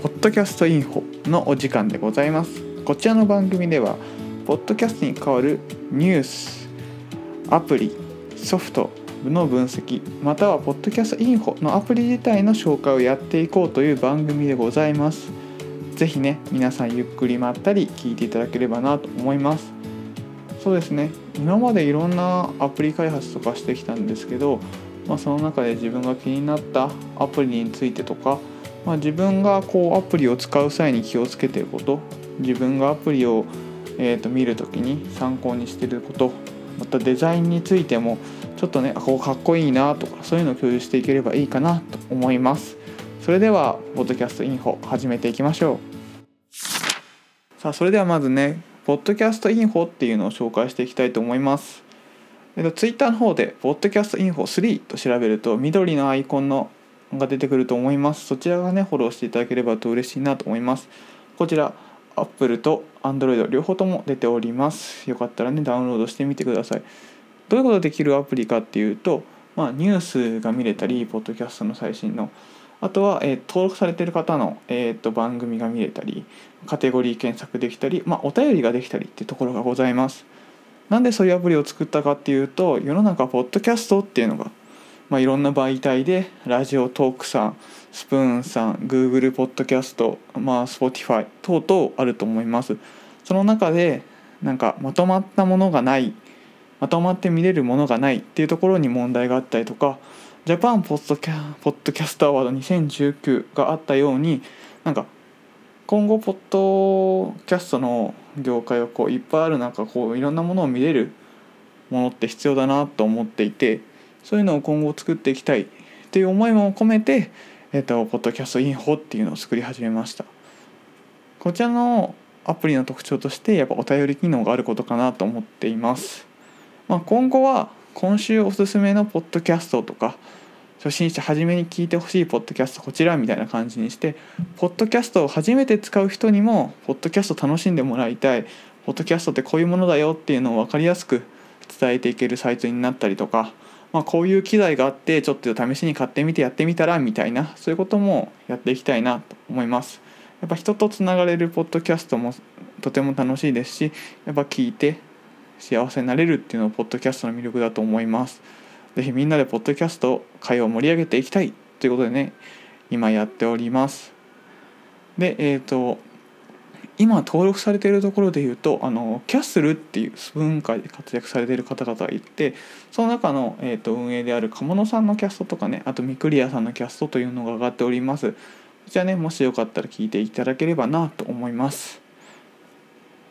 ポッドキャストインフォのお時間でございます。こちらの番組ではポッドキャストに代わるニュースアプリソフトの分析またはポッドキャストインフォのアプリ自体の紹介をやっていこうという番組でございます。是非ね皆さんゆっくりまったり聞いていただければなと思います。そうですね。今までいろんなアプリ開発とかしてきたんですけどまあ、その中で自分が気になったアプリについてとか、まあ、自分がこうアプリを使う際に気をつけてること自分がアプリを、えー、と見る時に参考にしてることまたデザインについてもちょっとねこうかっこいいなとかそういうのを共有していければいいかなと思います。それではポッドキャストインフォ始めていきましょう。さあそれではまずねポッドキャストインフォっていうのを紹介していきたいと思います。えっと、ツイッターの方で、ポッドキャストインフォ3と調べると、緑のアイコンのが出てくると思います。そちらがね、フォローしていただければと嬉しいなと思います。こちら、Apple と Android 両方とも出ております。よかったらね、ダウンロードしてみてください。どういうことができるアプリかっていうと、まあ、ニュースが見れたり、ポッドキャストの最新の、あとは、えー、登録されている方の、えーと、番組が見れたり、カテゴリー検索できたり、まあ、お便りができたりっていうところがございます。なんでそういうアプリを作ったかっていうと世の中ポッドキャストっていうのが、まあ、いろんな媒体でラジオトークさんスプーンさん Google ポッドキャスト、まあ、Spotify 等々あると思います。その中でなんかまとまったものがないまとまって見れるものがないっていうところに問題があったりとかジャパンポッドキャポッドキャストアワード2019があったようになんか今後ポッドキャストの業界をこういっぱいある中こういろんなものを見れるものって必要だなと思っていてそういうのを今後作っていきたいっていう思いも込めて、えーと、ポッドキャストインフォっていうのを作り始めました。こちらのアプリの特徴としてやっぱお便り機能があることかなと思っています、まあ、今後は今週おすすめのポッドキャストとか初心者初めに聞いてほしいポッドキャストこちらみたいな感じにしてポッドキャストを初めて使う人にもポッドキャスト楽しんでもらいたい。ポッドキャストってこういうものだよっていうのを分かりやすく伝えていけるサイトになったりとか、まあ、こういう機材があってちょっと試しに買ってみてやってみたらみたいなそういうこともやっていきたいなと思います。やっぱ人とつながれるポッドキャストもとても楽しいですしやっぱ聞いて幸せになれるっていうのはポッドキャストの魅力だと思います。ぜひみんなでポッドキャスト会を盛り上げていきたいということでね今やっておりますでえっ、ー、と今登録されているところで言うとあのキャッスルっていうスプーン界で活躍されている方々がいてその中の、えーと、運営である鴨野さんのキャストとかねあとミクリアさんのキャストというのが上がっております。こちらねもしよかったら聞いていただければなと思います。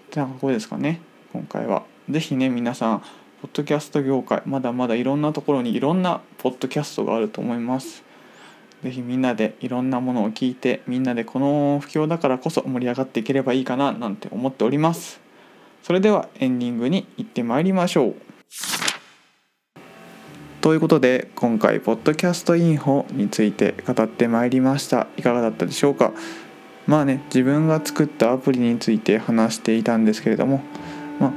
じゃあここですかね今回は。是非ね皆さんポッドキャスト業界まだまだいろんなところにいろんなポッドキャストがあると思います。是非みんなでいろんなものを聞いてみんなでこの不況だからこそ盛り上がっていければいいかななんて思っております。それではエンディングに行ってまいりましょう。ということで今回ポッドキャストインフォについて語ってまいりました。いかがだったでしょうか？まあね自分が作ったアプリについて話していたんですけれどもま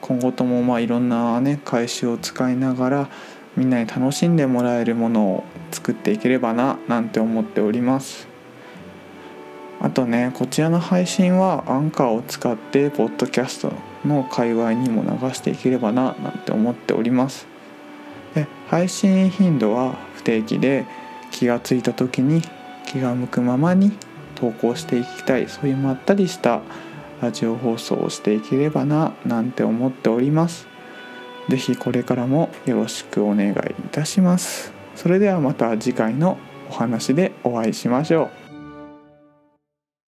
今後ともまあいろんなね返しを使いながらみんなに楽しんでもらえるものを作っていければななんて思っております。あとねこちらの配信はアンカーを使ってポッドキャストの界隈にも流していければななんて思っております。で配信頻度は不定期で気がついた時に気が向くままに投稿していきたいそういうまったりしたラジオ放送をしていければななんて思っております。是非これからもよろしくお願いいたします。それではまた次回のお話でお会いしましょう。